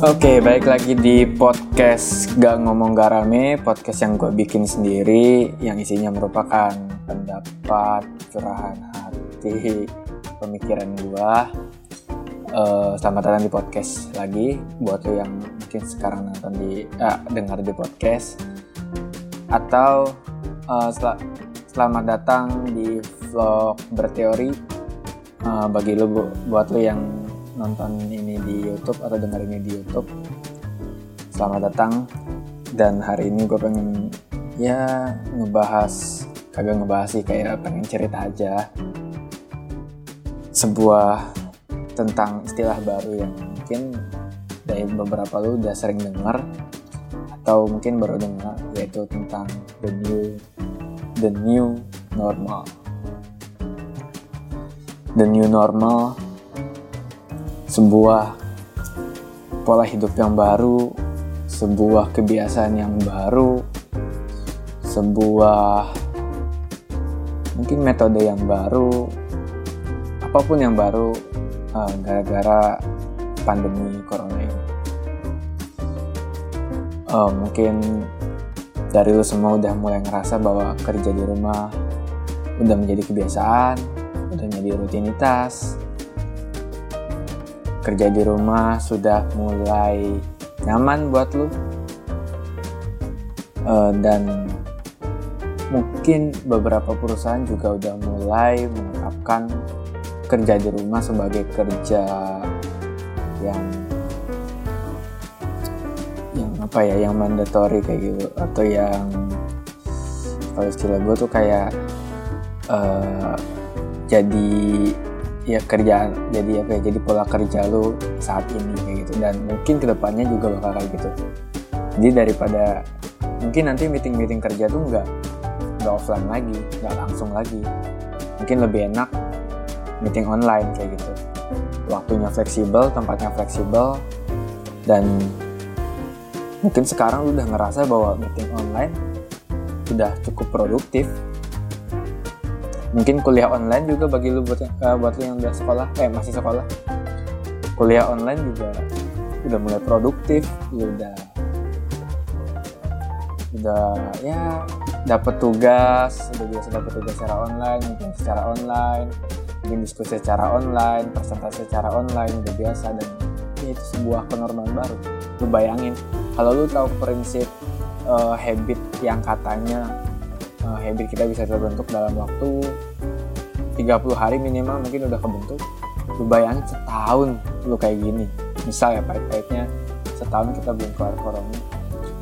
Oke, baik lagi di podcast Gak Ngomong Gak Rame, podcast yang gue bikin sendiri, yang isinya merupakan pendapat, curahan hati, pemikiran gue. Uh, selamat datang di podcast lagi, buat lo yang mungkin sekarang nonton di, uh, dengar di podcast, atau uh, sel selamat datang di vlog berteori. Uh, bagi lo, buat lo yang nonton ini di YouTube atau dengar ini di YouTube. Selamat datang. Dan hari ini gue pengen ya ngebahas kagak ngebahas sih kayak pengen cerita aja. Sebuah tentang istilah baru yang mungkin dari beberapa lu udah sering dengar atau mungkin baru dengar yaitu tentang the new the new normal. The new normal sebuah pola hidup yang baru, sebuah kebiasaan yang baru, sebuah mungkin metode yang baru, apa pun yang baru uh, gara-gara pandemi corona ini. Uh, mungkin dari lu semua udah mulai ngerasa bahwa kerja di rumah udah menjadi kebiasaan, udah menjadi rutinitas, kerja di rumah sudah mulai nyaman buat lu. Uh, dan mungkin beberapa perusahaan juga udah mulai menerapkan kerja di rumah sebagai kerja yang yang apa ya yang mandatory kayak gitu atau yang kalau istilah gue tuh kayak uh, jadi ya kerjaan jadi apa ya jadi pola kerja lu saat ini kayak gitu. Dan mungkin ke depannya juga bakal kayak gitu. Jadi daripada mungkin nanti meeting meeting kerja tuh nggak nggak offline lagi nggak langsung lagi. Mungkin lebih enak meeting online kayak gitu. Waktunya fleksibel tempatnya fleksibel dan mungkin sekarang lu udah ngerasa bahwa meeting online sudah cukup produktif mungkin kuliah online juga bagi lu buat uh, buat lu yang udah sekolah eh masih sekolah. Kuliah online juga udah mulai produktif lu udah. Udah ya dapat tugas udah biasa dapat tugas secara online mungkin secara online mungkin diskusi secara online presentasi secara online udah biasa. Dan ya itu sebuah kenormalan baru. Lu bayangin kalau lu tahu prinsip uh, habit yang katanya uh, habit kita bisa terbentuk dalam waktu 30 hari minimal mungkin udah kebentuk. Lu bayangin setahun lu kayak gini. Misal ya pahit-pahitnya setahun kita belum keluar corona.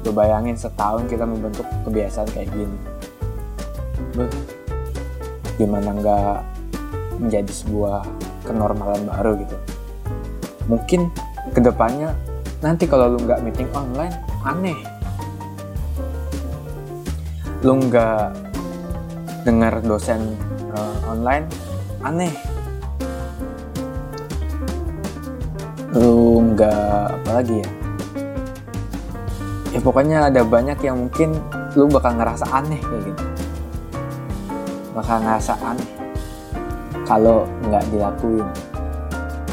Lu bayangin setahun kita membentuk kebiasaan kayak gini. Gimana nggak menjadi sebuah kenormalan baru gitu? Mungkin ke depannya nanti kalau lu nggak meeting online aneh lu nggak dengar dosen uh, online? Aneh. Lu nggak apa lagi ya? Ya pokoknya ada banyak yang mungkin lu bakal ngerasa aneh kayak gitu. Bakal ngerasa aneh kalau nggak dilakuin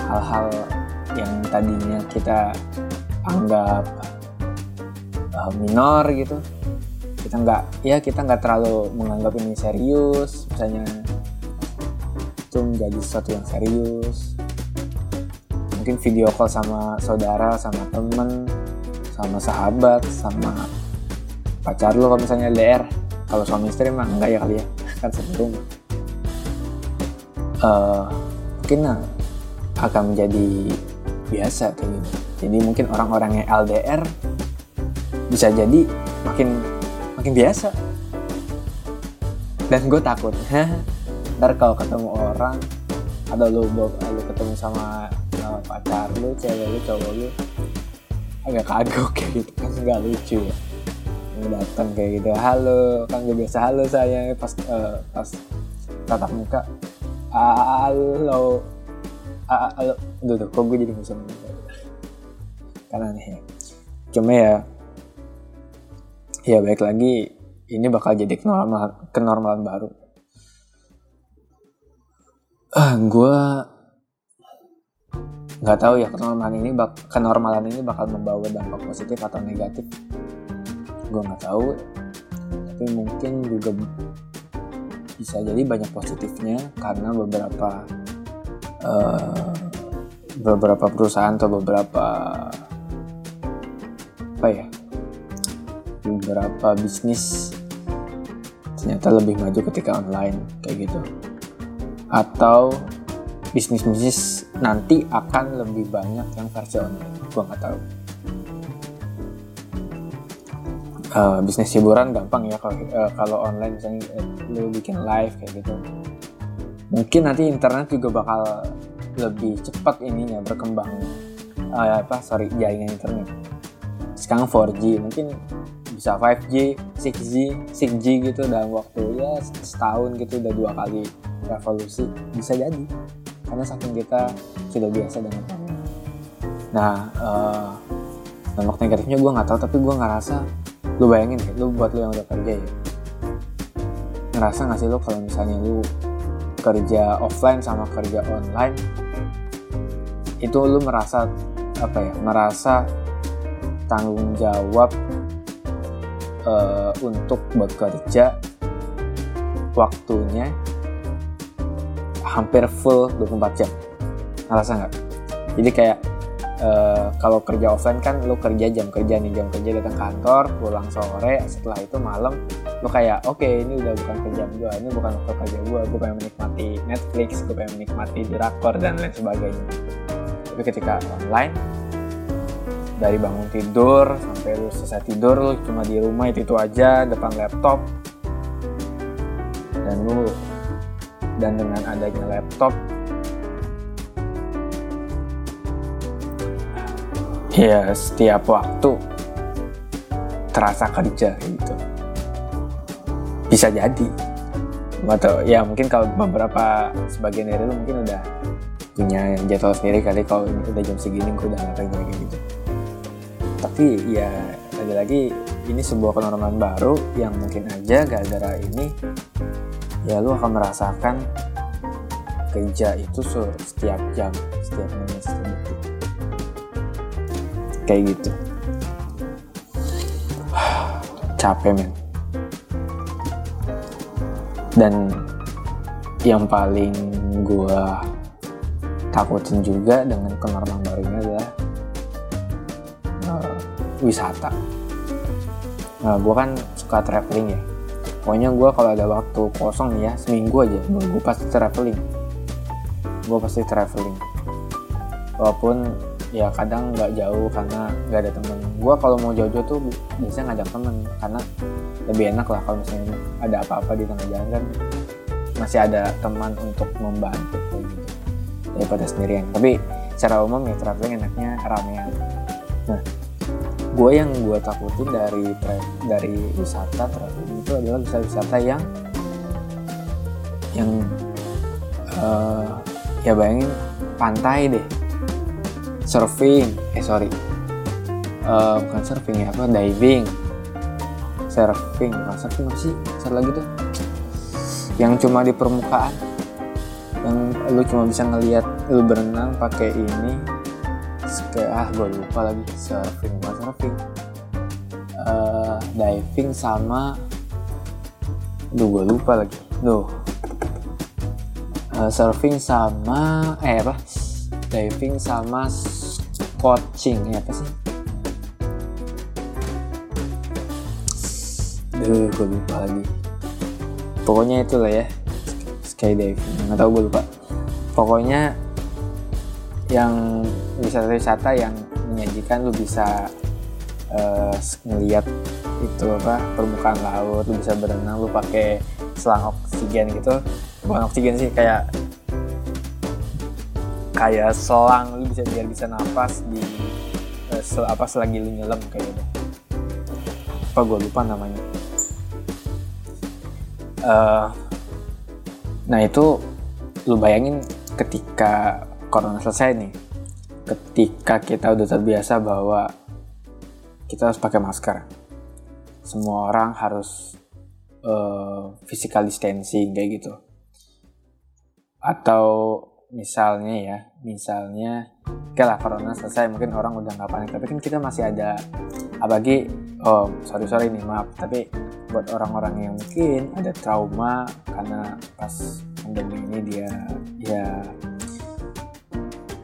hal-hal yang tadinya kita anggap uh, minor gitu kita nggak ya kita nggak terlalu menganggap ini serius. Misalnya itu menjadi sesuatu yang serius. Mungkin video call sama saudara sama temen sama sahabat sama pacar lo kalau misalnya LDR kalau suami istri mah enggak ya kali ya kan rumah uh, mungkin nah, akan menjadi biasa kayak gitu jadi mungkin orang-orang yang LDR bisa jadi makin makin biasa. Dan gue takut ntar kalau ketemu orang atau lu, lu ketemu sama uh, pacar lu cewek lu cowok lu agak kagok kayak gitu kan nggak lucu ya. Datang kayak gitu halo kan gue biasa halo saya pas uh, pas tatap muka halo halo. Tuh kok gue jadi musuh karena nih ya. Cuma ya ya baik lagi. Ini bakal jadi kenormal kenormalan baru. Ah gue nggak tahu ya kenormalan ini bak kenormalan ini bakal membawa dampak positif atau negatif. Gue nggak tahu. Tapi mungkin juga bisa jadi banyak positifnya karena beberapa uh, beberapa perusahaan atau beberapa apa ya beberapa bisnis ternyata lebih maju ketika online kayak gitu. Atau bisnis-bisnis nanti akan lebih banyak yang versi online gue nggak tahu. Uh, bisnis hiburan gampang ya kalau uh, kalau online misalnya uh, lu bikin live kayak gitu. Mungkin nanti internet juga bakal lebih cepat ininya berkembangnya. Uh, apa sorry jaringan internet. Sekarang 4G mungkin bisa 5G 6G 6G gitu dalam waktu ya setahun gitu udah dua kali revolusi bisa jadi. Karena saking kita sudah biasa dengan nah uh, dampak negatifnya gue nggak tahu tapi gue ngerasa lu bayangin ya lu buat lu yang udah kerja ya. Ngerasa gak sih lu kalau misalnya lu kerja offline sama kerja online itu lu merasa apa ya merasa tanggung jawab uh, untuk bekerja waktunya hampir full 24 jam. Ngerasa nggak? Jadi kayak uh, kalau kerja offline kan lu kerja jam kerja nih jam kerja datang kantor pulang sore setelah itu malam lu kayak oke okay, ini udah bukan kerjaan gue ini bukan waktu kerja gue gue pengen menikmati Netflix gue pengen menikmati drakor dan lain sebagainya. Tapi ketika online dari bangun tidur sampai lu selesai tidur lu cuma di rumah itu itu aja depan laptop. Dan lu dan dengan adanya laptop. Ya setiap waktu terasa kerja gitu. Bisa jadi. Atau ya mungkin kalau beberapa sebagian dari lu mungkin udah punya jadwal sendiri kali kalau udah jam segini gue udah nggak kayak gitu tapi ya lagi-lagi ini sebuah kenormalan baru yang mungkin aja gara-gara ini ya lu akan merasakan kerja itu setiap jam setiap menit setiap detik. Kayak gitu. Capek men. Dan yang paling gue takutin juga dengan kenormalan baru ini adalah wisata. Nah gue kan suka traveling ya. Pokoknya gue kalau ada waktu kosong nih ya seminggu aja gue pasti traveling. Gue pasti traveling. Walaupun ya kadang nggak jauh karena nggak ada temen. Gue kalau mau jauh-jauh tuh biasanya ngajak temen karena lebih enak lah kalau misalnya ada apa-apa di tengah jalan kan. Masih ada teman untuk membantu gitu daripada sendirian. Tapi secara umum ya traveling enaknya ramean. Nah gue yang gue takutin dari dari wisata traveling itu adalah wisata wisata yang yang uh, ya bayangin pantai deh. Surfing eh sorry. Uh, bukan surfing ya apa diving. Surfing apa surfing apa sih? Satu lagi tuh. Yang cuma di permukaan. Yang lu cuma bisa ngelihat lu berenang pakai ini kayak ah gue lupa lagi surfing bukan surfing uh, diving sama Duh gue lupa lagi Duh uh, Surfing sama Eh apa diving sama coaching ya apa sih Duh, gue lupa lagi. Pokoknya itulah ya, skydiving. Nggak tahu gue lupa. Pokoknya yang wisata-wisata yang menyajikan lu bisa uh, ngeliat itu apa permukaan laut, lu bisa berenang, lu pakai selang oksigen gitu. Bukan oksigen sih kayak kayak selang lu bisa biar bisa nafas di uh, sel, apa selagi lu nyelam kayak gitu apa gue lupa namanya uh, nah itu lu bayangin ketika corona selesai nih ketika kita udah terbiasa bahwa kita harus pakai masker. Semua orang harus uh, physical distancing kayak gitu. Atau misalnya ya misalnya oke lah corona selesai mungkin orang udah nggak panik. Tapi kan kita masih ada apalagi oh sorry sorry nih maaf. Tapi buat orang-orang yang mungkin ada trauma karena pas pandemi ini dia ya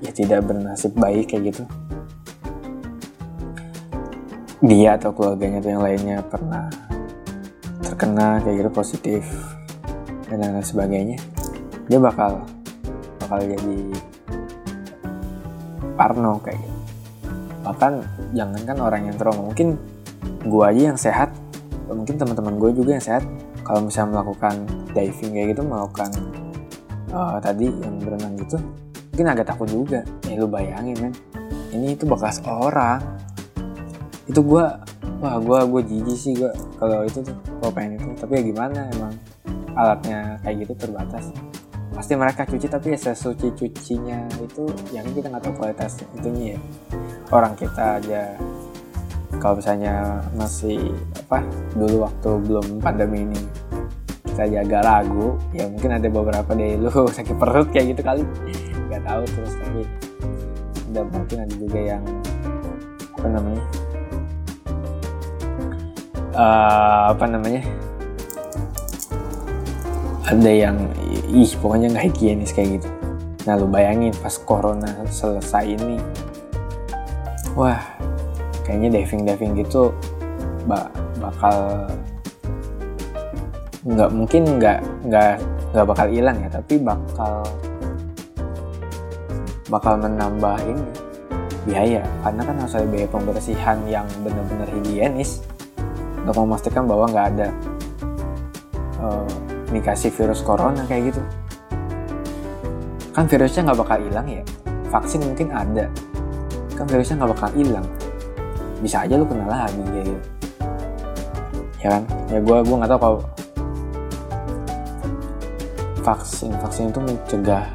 ya tidak bernasib baik kayak gitu. Dia atau keluarganya atau yang lainnya pernah terkena kayak gitu positif dan lain sebagainya. Dia bakal bakal jadi parno kayak gitu. Bahkan jangankan orang yang trauma mungkin gue aja yang sehat mungkin teman-teman gue juga yang sehat. Kalau misalnya melakukan diving kayak gitu melakukan uh, tadi yang berenang gitu mungkin agak takut juga. Ya lu bayangin men. Ini itu bekas orang. Itu gue wah gue gue jijik sih gue kalau itu tuh kalau pengen itu. Tapi ya gimana emang alatnya kayak gitu terbatas. Pasti mereka cuci tapi ya sesuci cucinya itu yang kita nggak tahu kualitas itunya ya. Orang kita aja kalau misalnya masih apa dulu waktu belum pandemi ini kita jaga lagu ya mungkin ada beberapa dari lu sakit perut kayak gitu kali tahu terus tapi udah mungkin ada juga yang apa namanya uh, apa namanya ada yang ih pokoknya nggak higienis kayak gitu. Nah lu bayangin pas corona selesai ini wah kayaknya diving diving gitu bak bakal nggak mungkin nggak nggak nggak bakal hilang ya tapi bakal bakal menambah ini biaya. Karena kan harus ada biaya pembersihan yang benar-benar higienis untuk memastikan bahwa nggak ada uh, dikasih virus corona kayak gitu. Kan virusnya nggak bakal hilang ya. Vaksin mungkin ada. Kan virusnya nggak bakal hilang. Bisa aja lu kena lagi gitu ya kan? Ya gue gue nggak tahu kalau vaksin vaksin itu mencegah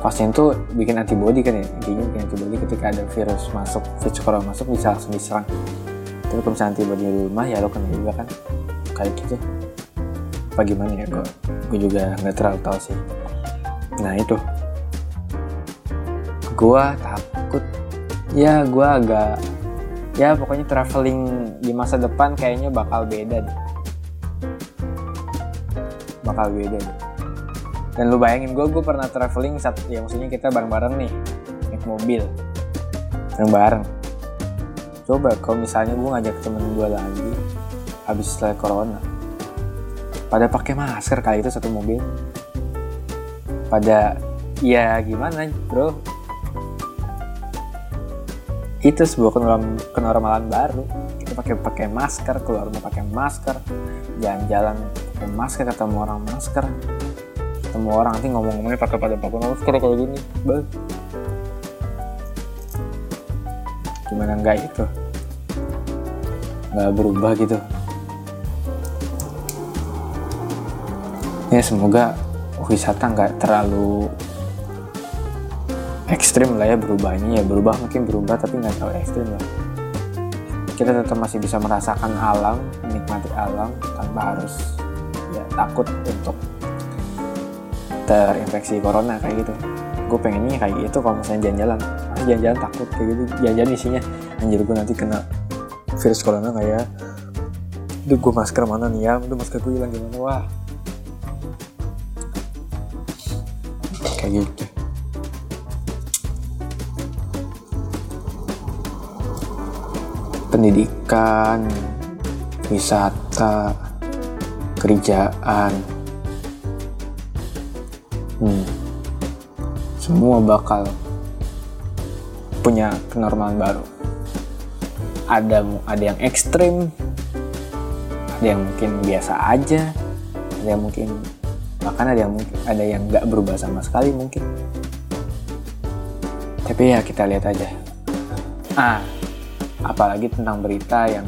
vaksin itu bikin antibody kan ya intinya bikin antibody ketika ada virus masuk virus corona masuk bisa langsung diserang. Tapi kalau misalnya antibody di rumah ya lo kena juga kan. Kayak gitu. Apa gimana ya gue gue juga nggak terlalu tahu sih. Nah itu. Gue takut. Ya gue agak ya pokoknya traveling di masa depan kayaknya bakal beda deh. Bakal beda deh dan lu bayangin gue gue pernah traveling saat ya maksudnya kita bareng-bareng nih naik mobil. Bareng-bareng. Coba kalau misalnya gue ngajak temen gue lagi habis setelah corona pada pakai masker kali itu satu mobil. Pada ya gimana bro? Itu sebuah kenormalan baru. Kita pakai pakai masker keluar rumah pakai masker jalan-jalan pakai masker ketemu orang masker ketemu orang nanti ngomong-ngomongnya pakai pada pakai masker kalau gini. Bang gimana enggak itu? Nggak berubah gitu. Ya semoga wisata nggak terlalu ekstrim lah ya berubahnya. Ya berubah mungkin berubah tapi nggak terlalu ekstrim lah. Kita tetap masih bisa merasakan alam menikmati alam tanpa harus ya takut untuk terinfeksi corona kayak gitu. Gue pengennya kayak gitu kalau misalnya jalan-jalan. Ah, jalan-jalan takut kayak gitu. Jalan-jalan isinya anjir gue nanti kena virus corona ya? Itu gue masker mana nih ya? Itu masker gue hilang gimana? Wah. Kayak gitu. Pendidikan wisata kerjaan hmm, semua bakal punya kenormalan baru. Ada ada yang ekstrim ada yang mungkin biasa aja ada yang mungkin bahkan ada yang mungkin ada yang nggak berubah sama sekali mungkin. Tapi ya kita lihat aja. Ah apalagi tentang berita yang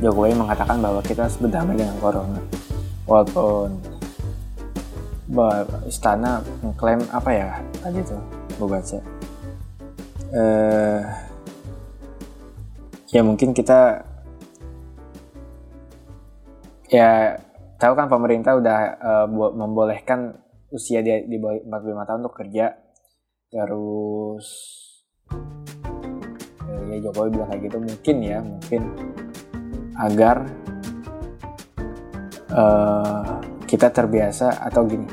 Jokowi mengatakan bahwa kita harus berdamai dengan corona. Walaupun istana mengklaim apa ya? Tadi tuh gue baca. Eh ya mungkin kita ya tahu kan pemerintah udah uh, membolehkan usia dia di bawah 45 tahun untuk kerja. Terus ya Jokowi bilang kayak gitu mungkin ya mungkin agar uh, kita terbiasa atau gini.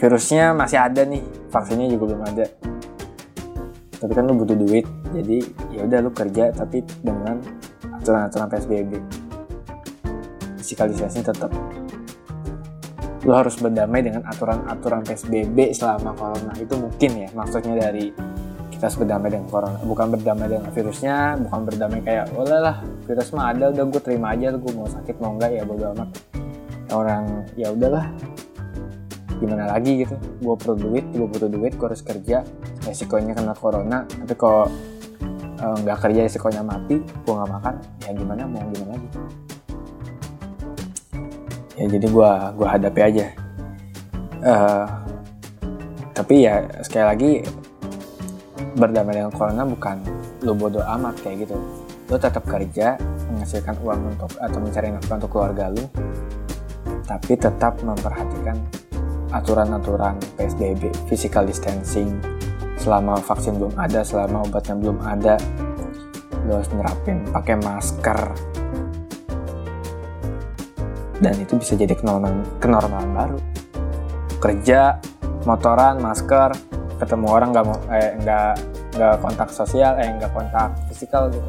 Virusnya masih ada nih vaksinnya juga belum ada. Tapi kan lu butuh duit jadi ya udah lu kerja tapi dengan aturan-aturan PSBB distancing tetap. Lu harus berdamai dengan aturan-aturan PSBB selama corona. Itu mungkin ya maksudnya dari kita harus berdamai dengan corona. Bukan berdamai dengan virusnya bukan berdamai kayak oh lah virus mah ada udah gue terima aja gue mau sakit mau enggak ya bodo amat orang ya udahlah gimana lagi gitu? Gue perlu duit gue butuh duit gue harus kerja. Resikonya kena corona tapi kalau eh, nggak kerja resikonya mati gue nggak makan ya gimana mau gimana lagi? Ya jadi gue gua hadapi aja. Uh, tapi ya sekali lagi berdamai dengan corona bukan lo bodoh amat kayak gitu. Lo tetap kerja menghasilkan uang untuk atau mencari nafkah untuk keluarga lo tapi tetap memperhatikan aturan-aturan PSBB, physical distancing, selama vaksin belum ada, selama obatnya belum ada, lo harus nerapin pakai masker, dan itu bisa jadi kenormalan, kenormalan baru. Kerja motoran masker ketemu orang nggak mau eh nggak nggak kontak sosial eh nggak kontak fisikal gitu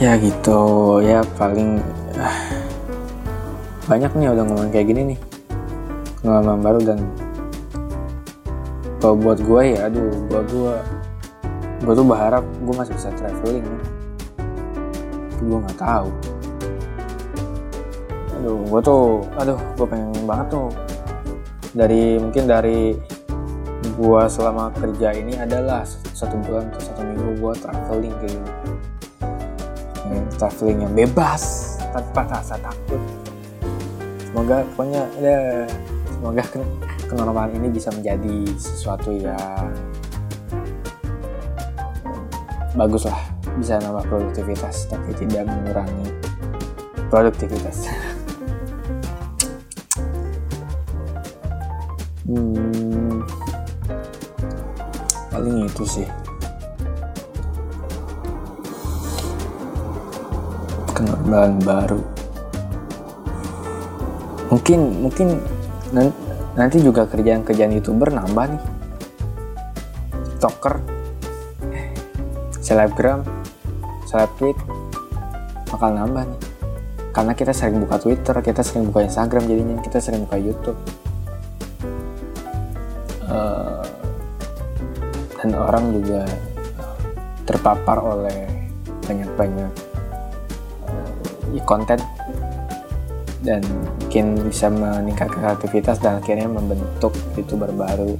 ya gitu ya paling uh, banyak nih udah ngomong kayak gini nih. Pengalaman baru dan kalau buat gue ya aduh buat gue gue tuh berharap gue masih bisa traveling. Tapi gue nggak tahu. Aduh gue tuh aduh gue pengen banget tuh. Dari mungkin dari gue selama kerja ini adalah satu bulan atau satu minggu gue traveling kayak hmm, traveling yang bebas tanpa rasa takut. Semoga pokoknya ya semoga kenormalan ini bisa menjadi sesuatu yang bagus lah. Bisa nambah produktivitas tapi tidak mengurangi produktivitas. Hmm, paling itu sih kenormalan baru. Mungkin mungkin nanti juga kerjaan-kerjaan youtuber nambah nih. Tiktoker selebgram seleb tweet bakal nambah nih. Karena kita sering buka twitter kita sering buka instagram jadinya kita sering buka youtube. Uh, dan orang juga terpapar oleh banyak-banyak konten dan mungkin bisa meningkatkan kreativitas dan akhirnya membentuk youtuber baru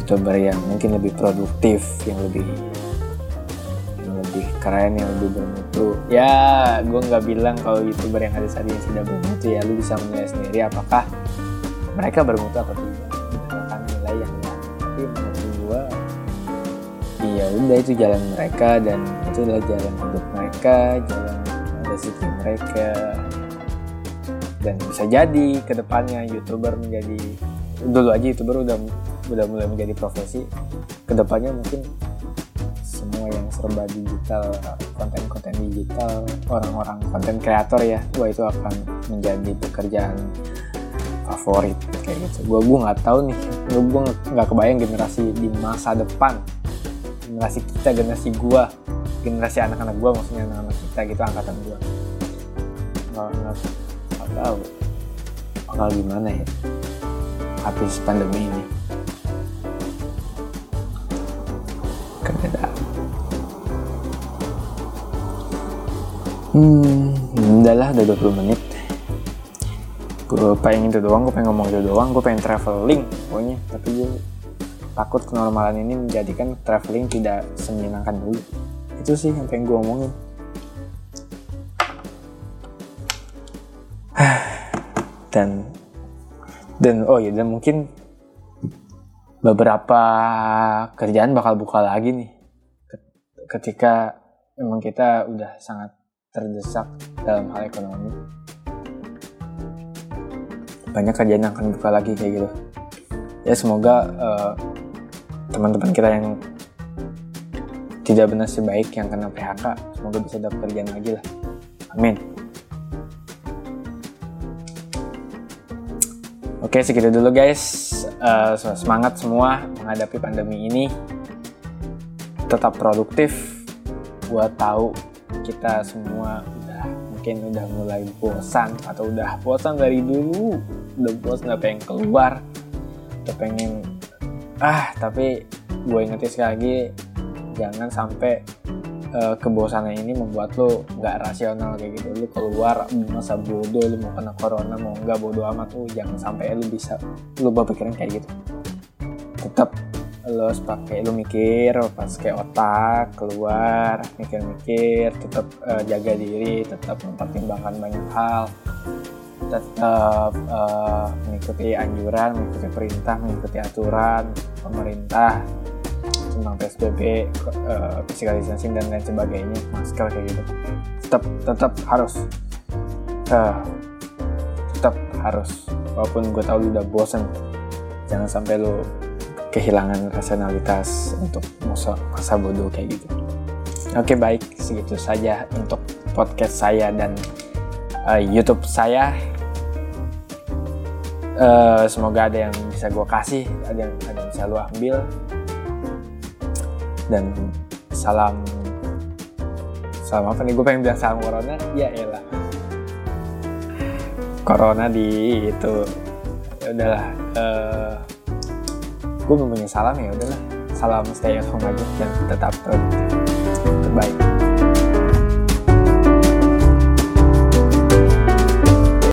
youtuber yang mungkin lebih produktif yang lebih yang lebih keren yang lebih bermutu. Ya gue nggak bilang kalau youtuber yang ada saat ini sudah bermutu ya lu bisa menilai sendiri apakah mereka bermutu atau tidak. Kan nilai yang tapi menurut gue ya udah itu jalan mereka dan itu adalah jalan hidup mereka jalan mereka. Dan bisa jadi ke depannya youtuber menjadi dulu aja youtuber udah udah mulai menjadi profesi. Ke depannya mungkin semua yang serba digital konten-konten digital orang-orang konten kreator ya wah itu akan menjadi pekerjaan favorit kayak gitu. Gue gue nggak tahu nih gue gue nggak kebayang generasi di masa depan generasi kita generasi gue generasi anak-anak gue maksudnya anak-anak kita gitu angkatan gue nggak tahu bakal gimana ya? Habis pandemi ini. Kerja hmm udahlah udah 20 menit. Gue pengen itu doang gue pengen ngomong itu doang gue pengen traveling pokoknya. Tapi gue takut kenormalan ini menjadikan traveling tidak semenyenangkan dulu. Itu sih yang pengen gue omongin dan dan oh ya dan mungkin beberapa kerjaan bakal buka lagi nih. Ketika memang kita udah sangat terdesak dalam hal ekonomi. Banyak kerjaan yang akan buka lagi kayak gitu. Ya semoga uh, teman-teman kita yang tidak benar sebaik yang kena PHK semoga bisa dapat kerjaan lagi lah. Amin oke segitu dulu guys. Uh, semangat semua menghadapi pandemi ini. Tetap produktif. Buat tahu kita semua udah mungkin udah mulai bosan atau udah bosan dari dulu. Udah bosan udah pengen keluar. Udah pengen ah tapi gue ingetin sekali lagi jangan sampai uh, kebosanan ini membuat lo nggak rasional kayak gitu. Lo keluar masa bodoh lo mau kena corona mau nggak bodoh amat. Tuh jangan sampai lo bisa lo berpikiran kayak gitu. Tetap lo pakai lo mikir pakai otak keluar mikir-mikir tetap uh, jaga diri tetap mempertimbangkan banyak hal. Tetap uh, mengikuti anjuran, mengikuti perintah, mengikuti aturan pemerintah tentang PSBB, uh, physical distancing dan lain sebagainya, masker kayak gitu. Tetap tetap harus uh, tetap harus walaupun gue tahu lu udah bosen jangan sampai lu kehilangan rasionalitas untuk masa, masa bodoh kayak gitu. Oke baik segitu saja untuk podcast saya dan uh, YouTube saya. Uh, semoga ada yang bisa gue kasih, ada yang, ada yang bisa lo ambil. Dan salam salam apa nih? Gue pengen bilang salam corona, ya elah. Corona di itu ya udahlah. Uh, gue mempunyai salam ya udahlah. Salam stay at home aja dan tetap terbaik.